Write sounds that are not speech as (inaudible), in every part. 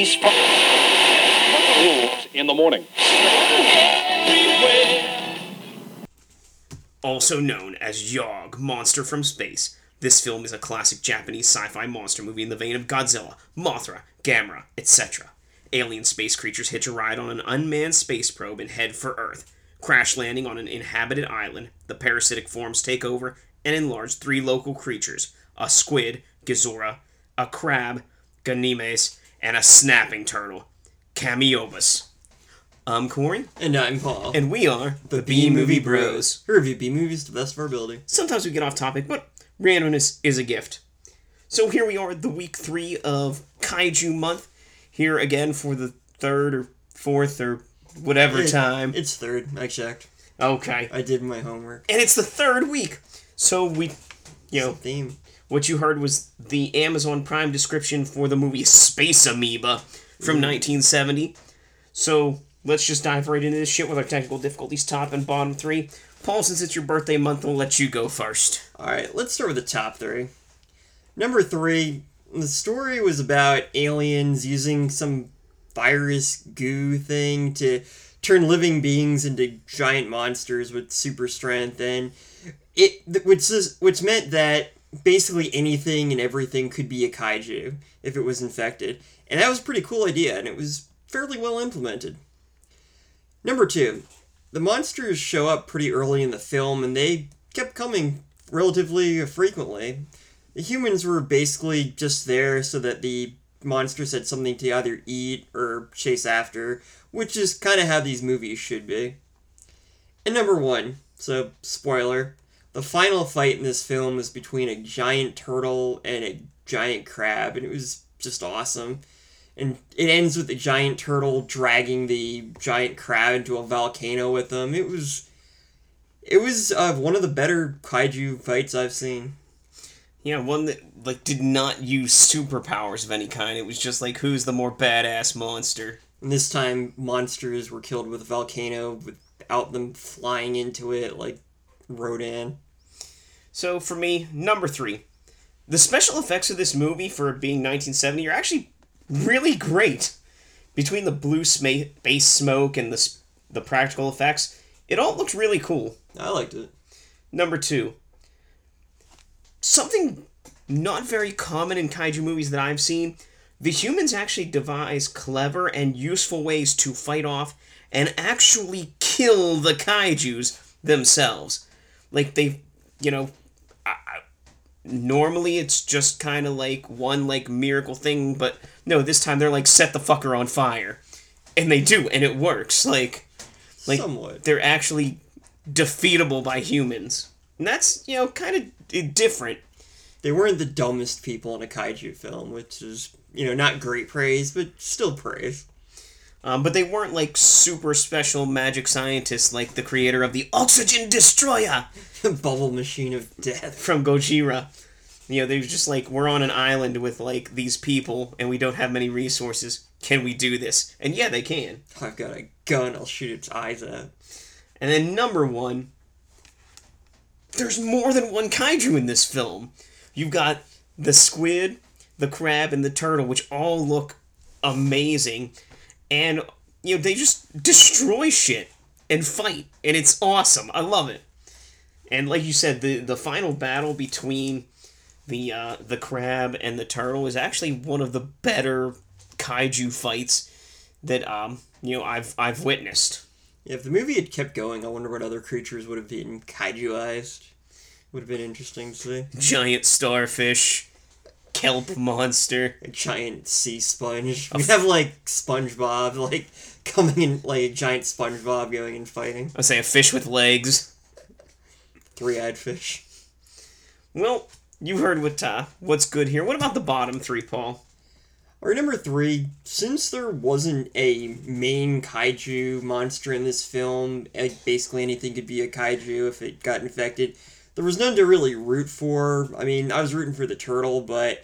police rules in the morning. Also known as Yog, Monster from Space, this film is a classic Japanese sci fi monster movie in the vein of Godzilla, Mothra, Gamera, etc. Alien space creatures hitch a ride on an unmanned space probe and head for Earth. Crash landing on an inhabited island, the parasitic forms take over and enlarge three local creatures a squid, Gezora, a crab, Ganimes, and a snapping turtle, Kamoebas. I'm Corey. And I'm Paul. And we are the, B Movie Bros. We review B movies to the best of our ability. Sometimes we get off topic, but randomness is a gift. So here we are, the week three of Kaiju Month. Here again for the third or fourth or whatever It- time. It's third. I checked. Okay. I did my homework. And it's the third week. So we, you know, Theme. What you heard was the Amazon Prime description for the movie Space Amoeba from mm-hmm. 1970. So let's just dive right into this shit with our technical difficulties top and bottom three. Paul, since it's your birthday month, I'll let you go first. Alright, let's start with the top three. Number three, the story was about aliens using some virus goo thing to turn living beings into giant monsters with super strength and it which is which meant that basically anything and everything could be a kaiju if it was infected. And that was a pretty cool idea and it was fairly well implemented. Number 2, the monsters show up pretty early in the film and they kept coming relatively frequently. The humans were basically just there so that the monsters had something to either eat or chase after, which is kind of how these movies should be. And number one, so spoiler, the final fight in this film is between a giant turtle and a giant crab, and it was just awesome. And it ends with the giant turtle dragging the giant crab into a volcano with them. It was, it was uh, one of the better kaiju fights I've seen. Yeah, one that like did not use superpowers of any kind. It was just like who's the more badass monster. And this time, monsters were killed with a volcano without them flying into it like Rodan. So for me, number three, the special effects of this movie for it being 1970 are actually really great. Between the blue base smoke and the the practical effects, it all looks really cool. I liked it. Number two, something not very common in kaiju movies that I've seen. The humans actually devise clever and useful ways to fight off and actually kill the kaijus themselves. Like they, you know, I, I- normally it's just kind of like one like miracle thing, but no, this time they're like set the fucker on fire, and they do, and it works. Like, like Somewhat. they're actually defeatable by humans. And that's, you know, kind of different. They weren't the dumbest people in a kaiju film, which is, you know, not great praise, but still praise. Um, but they weren't like super special magic scientists like the creator of the Oxygen Destroyer The (laughs) bubble machine of death. from Gojira. You know, they were just like, we're on an island with like these people and we don't have many resources. Can we do this? And yeah, they can. I've got a gun, I'll shoot its eyes out. And then number one, there's more than one kaiju in this film. You've got the squid, the crab, and the turtle, which all look amazing. And, you know, they just destroy shit and fight. And it's awesome. I love it. And like you said, the, the final battle between the uh, the crab and the turtle is actually one of the better kaiju fights that um you know I've I've witnessed. If the movie had kept going, I wonder what other creatures would have been kaijuized. Would have been interesting to see. giant starfish, kelp (laughs) monster. A giant sea sponge. We have like SpongeBob, like coming in, like a giant SpongeBob going and fighting. I say a fish with legs. Three-eyed fish. Well, you heard what uh, what's good here. What about the bottom three, Paul? Or number three, since there wasn't a main kaiju monster in this film, basically anything could be a kaiju if it got infected, there was none to really root for. I mean, I was rooting for the turtle, but,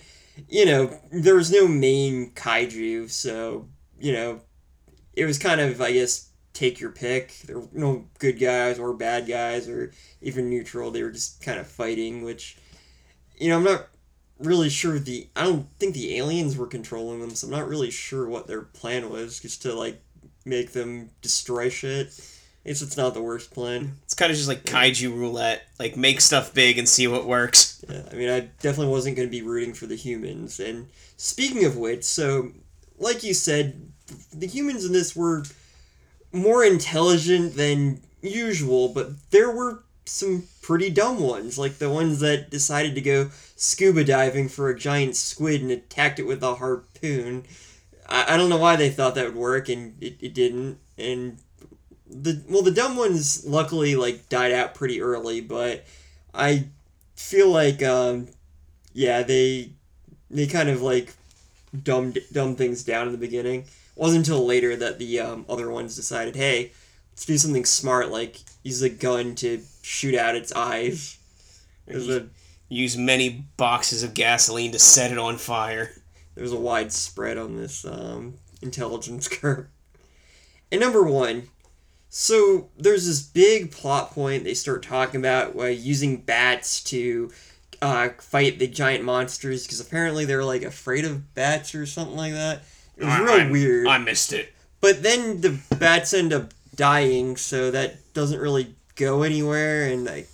you know, there was no main kaiju, so, you know, it was kind of, I guess, take your pick. There were no good guys or bad guys or even neutral. They were just kind of fighting, which, you know, I'm not really sure the I don't think the aliens were controlling them, so I'm not really sure what their plan was, just to like make them destroy shit. It's it's not the worst plan. It's kind of just like kaiju roulette. Like make stuff big and see what works. Yeah, I mean, I definitely wasn't going to be rooting for the humans. And speaking of which, so like you said, the humans in this were more intelligent than usual, but there were some pretty dumb ones, like the ones that decided to go scuba diving for a giant squid and attacked it with a harpoon. I, I don't know why they thought that would work, and it, it didn't. And the well, the dumb ones luckily like died out pretty early, but I feel like um, yeah, they they kind of like dumbed dumb things down in the beginning. It wasn't until later that the um, other ones decided, hey, let's do something smart, like use a gun to shoot out its eyes. There's a Use many boxes of gasoline to set it on fire. there's a wide spread on this um, intelligence (laughs) curve. And number one, so there's this big plot point they start talking about uh, using bats to uh, fight the giant monsters because apparently they're like afraid of bats or something like that. It was I- real I- weird. I missed it. But then the bats end up dying, so that doesn't really go anywhere. And I,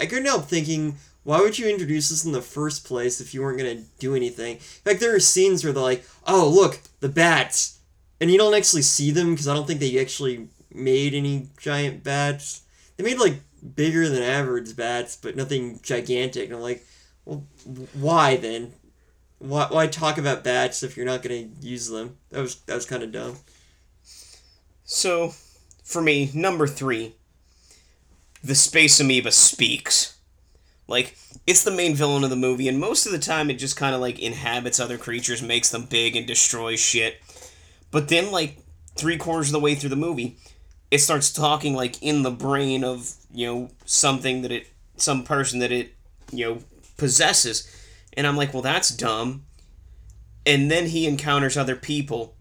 I couldn't help thinking, why would you introduce this in the first place if you weren't gonna do anything? In fact, there are scenes where they're like, "Oh, look, the bats," and you don't actually see them because I don't think they actually made any giant bats. They made like bigger than average bats, but nothing gigantic. And I'm like, well, why then? Why, why talk about bats if you're not gonna use them? That was that was kind of dumb. So, for me, number three, the space amoeba speaks. Like, it's the main villain of the movie, and most of the time it just kind of like inhabits other creatures, makes them big, and destroys shit. But then, like, three quarters of the way through the movie, it starts talking like in the brain of, you know, something that it, some person that it, you know, possesses. And I'm like, well, that's dumb. And then he encounters other people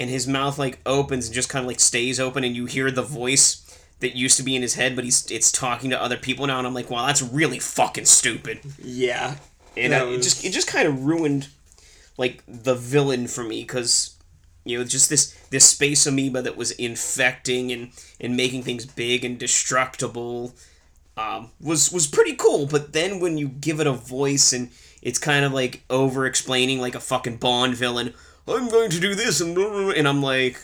and his mouth like opens and just kind of like stays open and you hear the voice that used to be in his head but he's it's talking to other people now and I'm like wow that's really fucking stupid Yeah. and I, it just it just kind of ruined like the villain for me cuz you know just this this space amoeba that was infecting and and making things big and destructible um, was was pretty cool. But then when you give it a voice and it's kind of like over explaining like a fucking bond villain i'm going to do this and, and i'm like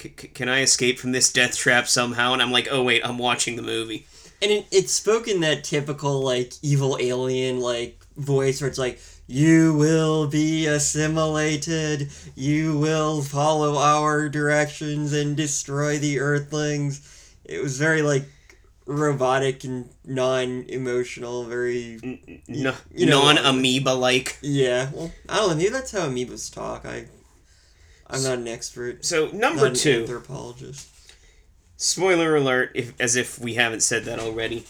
"C- c- can i escape from this death trap somehow? And i'm like oh wait i'm watching the movie. And it, it spoke in that typical like evil alien like voice where it's like, "You will be assimilated. You will follow our directions and destroy the Earthlings." It was very like robotic and non-emotional. Very no, you know- non-amoeba like yeah. Well, I don't know. Maybe that's how amoebas talk. I I'm not an expert. so Not number an two anthropologist. spoiler alert if as if we haven't said that already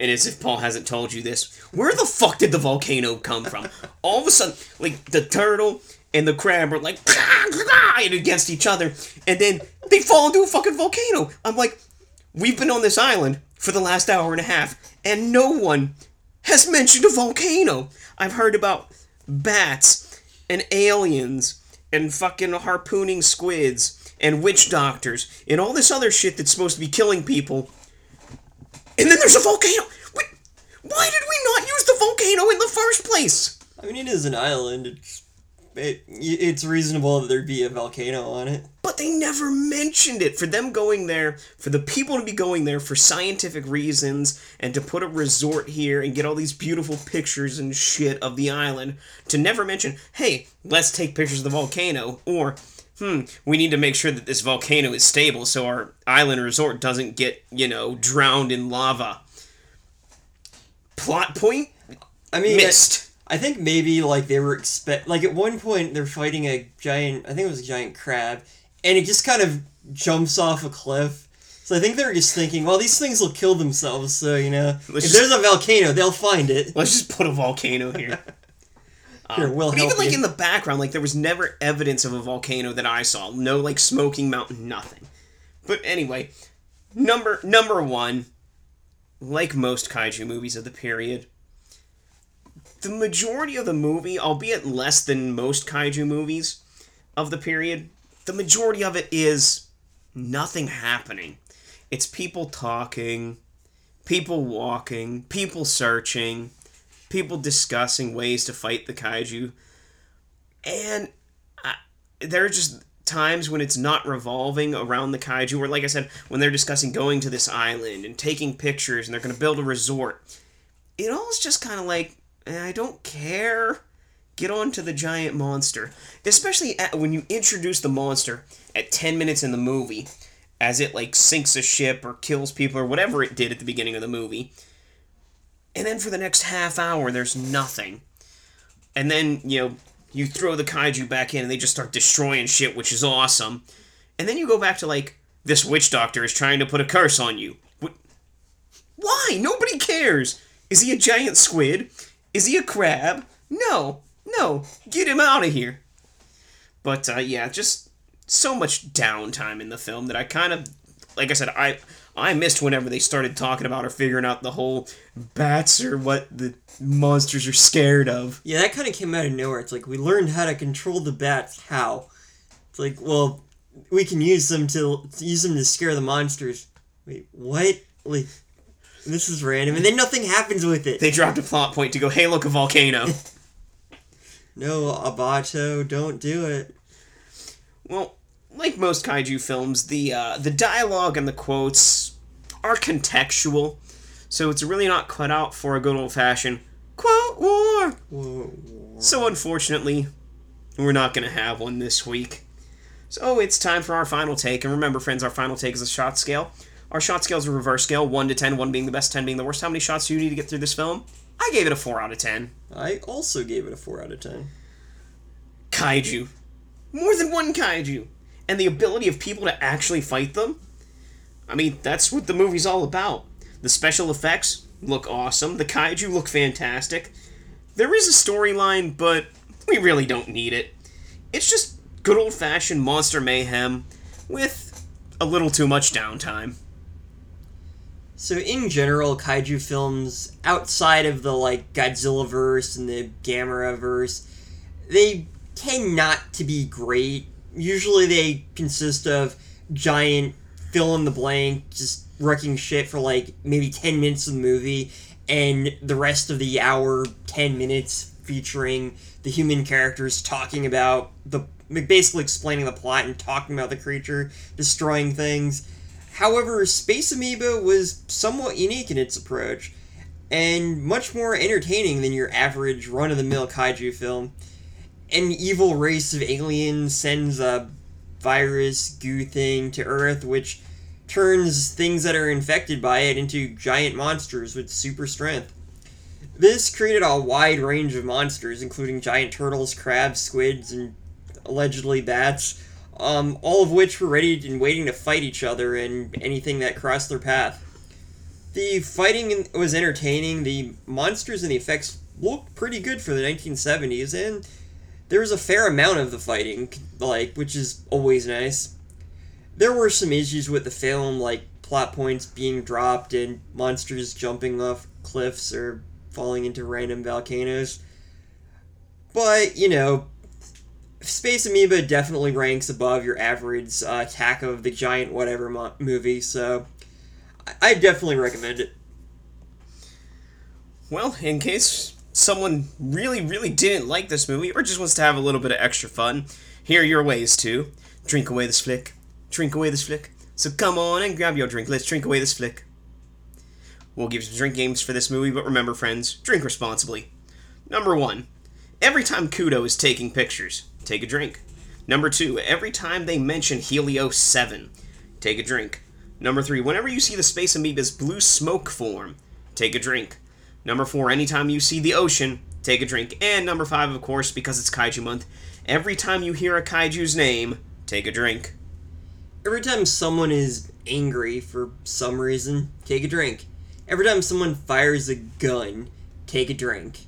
and as if paul hasn't told you this where the fuck did the volcano come from all of a sudden like the turtle and the crab are like (laughs) and against each other and then they fall into a fucking volcano i'm like we've been on this island for the last hour and a half and no one has mentioned a volcano i've heard about bats and aliens and fucking harpooning squids and witch doctors and all this other shit that's supposed to be killing people. And then there's a volcano. Wait, why did we not use the volcano in the first place? I mean, it is an island. It's it, it's reasonable that there'd be a volcano on it. But they never mentioned it. For them going there, for the people to be going there for scientific reasons, and to put a resort here and get all these beautiful pictures and shit of the island, to never mention, hey, let's take pictures of the volcano, or, hmm, we need to make sure that this volcano is stable so our island resort doesn't get, you know, drowned in lava. Plot point I mean, missed. I think maybe like they were expect like at one point they're fighting a giant. I think it was a giant crab, and it just kind of jumps off a cliff. So I think they're just thinking, well, these things will kill themselves. So you know, if Let's there's a volcano, they'll find it. Let's just put a volcano here. (laughs) Here, um, we'll But help even like you. in the background, like there was never evidence of a volcano that I saw. No like smoking mountain, nothing. But anyway, number number one, like most kaiju movies of the period, the majority of the movie, albeit less than most kaiju movies of the period, the majority of it is nothing happening. It's people talking, people walking, people searching, people discussing ways to fight the kaiju. And I, there are just times when it's not revolving around the kaiju, or like I said, when they're discussing going to this island and taking pictures and they're going to build a resort. It all is just kind of like, eh, I don't care. Get on to the giant monster. Especially at, when you introduce the monster at 10 minutes in the movie, as it like sinks a ship or kills people or whatever it did at the beginning of the movie. And then for the next half hour, there's nothing. And then, you know, you throw the kaiju back in and they just start destroying shit, which is awesome. And then you go back to like, this witch doctor is trying to put a curse on you. What? Why? Nobody cares. Is he a giant squid? Is he a crab? No, no, get him out of here. But uh, yeah, just so much downtime in the film that I kind of, like I said, I I missed whenever they started talking about or figuring out the whole bats or what the monsters are scared of. Yeah, that kind of came out of nowhere. It's like we learned how to control the bats. How? It's like, well, we can use them to, to use them to scare the monsters. Wait, what? Like, this is random, and then nothing happens with it. They dropped a plot point to go, hey, look, a volcano. (laughs) no, Obata, don't do it. Well, like most kaiju films, the uh, the dialogue and the quotes are contextual, so it's really not cut out for a good old fashioned quote war. Whoa, So unfortunately, we're not going to have one this week. So it's time for our final take, and remember, friends, our final take is a shot scale. Our shot scale is a reverse scale, one to ten, one being the best, ten being the worst. How many shots do you need to get through this film? I gave it a four out of ten. I also gave it a 4 out of 10. Kaiju, more than one kaiju, and the ability of people to actually fight them. I mean, that's what the movie's all about. The special effects look awesome. The kaiju look fantastic. There is a storyline, but we really don't need it. It's just good old fashioned monster mayhem with a little too much downtime. So in general, kaiju films outside of the like Godzilla verse and the Gamera verse, they tend not to be great. Usually they consist of giant fill in the blank, just wrecking shit for like maybe 10 minutes of the movie, and the rest of the hour, 10 minutes featuring the human characters talking about the basically explaining the plot and talking about the creature destroying things. However, Space Amoeba was somewhat unique in its approach and much more entertaining than your average run of the mill kaiju film. An evil race of aliens sends a virus goo thing to Earth, which turns things that are infected by it into giant monsters with super strength. This created a wide range of monsters, including giant turtles, crabs, squids, and allegedly bats, um, all of which were ready and waiting to fight each other and anything that crossed their path. The fighting was entertaining, the monsters and the effects looked pretty good for the 1970s, and there was a fair amount of the fighting, like, which is always nice. There were some issues with the film, like plot points being dropped and monsters jumping off cliffs or falling into random volcanoes. But, you know, Space Amoeba definitely ranks above your average uh, Attack of the Giant whatever mo- movie, so I, I definitely recommend it. Well, in case someone really, really didn't like this movie or just wants to have a little bit of extra fun, here are your ways to drink away this flick. Drink away this flick. So come on and grab your drink. Let's drink away this flick. We'll give some drink games for this movie, but remember, friends, drink responsibly. Number one, every time Kudo is taking pictures, take a drink. Number two, every time they mention Helio 7, take a drink. Number three, whenever you see the Space Amoeba's blue smoke form, take a drink. Number four, anytime you see the ocean, take a drink. And number five, of course, because it's Kaiju Month, every time you hear a Kaiju's name, take a drink. Every time someone is angry for some reason, take a drink. Every time someone fires a gun, take a drink.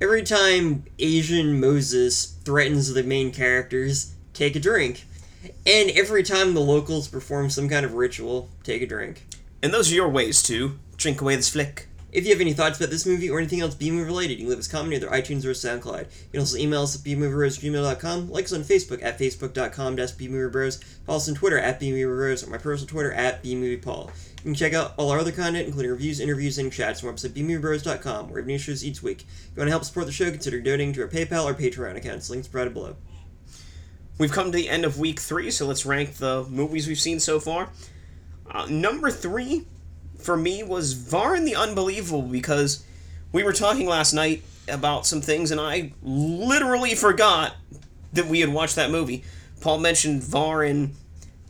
Every time Asian Moses threatens the main characters, take a drink. And every time the locals perform some kind of ritual, take a drink. And those are your ways to drink away this flick. If you have any thoughts about this movie or anything else B-movie related, you can leave us a comment either iTunes or SoundCloud. You can also email us at bmoviebros@gmail.com, like us on Facebook at facebook.com bmoviebros, follow us on Twitter at bmoviebros, or my personal Twitter at bmoviepaul. You can check out all our other content, including reviews, interviews, and chats from our website bmoviebros.com, where we have new shows each week. If you want to help support the show, consider donating to our PayPal or Patreon accounts. Links provided below. We've come to the end of week three, so let's rank the movies we've seen so far. Uh, number three for me was Varan the Unbelievable because we were talking last night about some things and I literally forgot that we had watched that movie. Paul mentioned Varan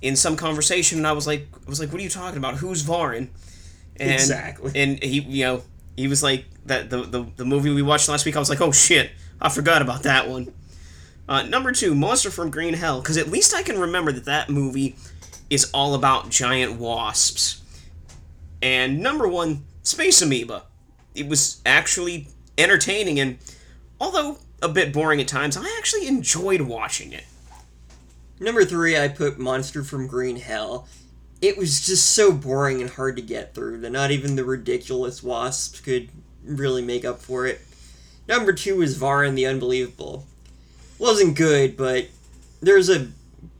in some conversation and I was like I was like, What are you talking about? Who's Varan? And, Exactly. And he you know, he was like that the, the the movie we watched last week, I was like, Oh shit, I forgot about that one. Uh, number two, Monster from Green Hell, because at least I can remember that that movie is all about giant wasps. And number one, Space Amoeba. It was actually entertaining and, although a bit boring at times, I actually enjoyed watching it. Number three, I put Monster from Green Hell. It was just so boring and hard to get through that not even the ridiculous wasps could really make up for it. Number two was Varan the Unbelievable. Wasn't good, but there's a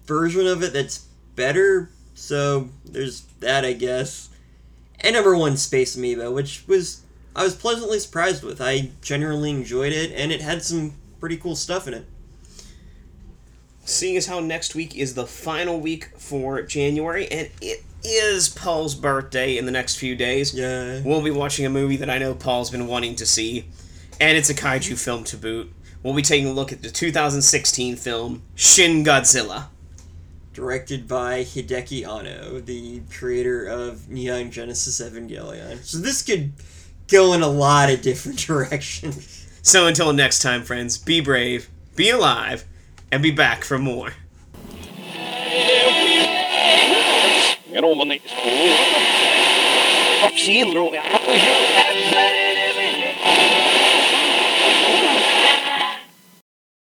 version of it that's better, so there's that, I guess. And number one, Space Amoeba, which was I was pleasantly surprised with. I genuinely enjoyed it, and it had some pretty cool stuff in it. Seeing as how next week is the final week for January, and it is Paul's birthday in the next few days, Yeah. we'll be watching a movie that I know Paul's been wanting to see, and it's a kaiju film to boot. We'll be taking a look at the 2016 film Shin Godzilla. Directed by Hideaki Anno, the creator of Neon Genesis Evangelion. So this could go in a lot of different (laughs) directions. So until next time, friends, be brave, be alive, and be back for more. Get on my knees. I've seen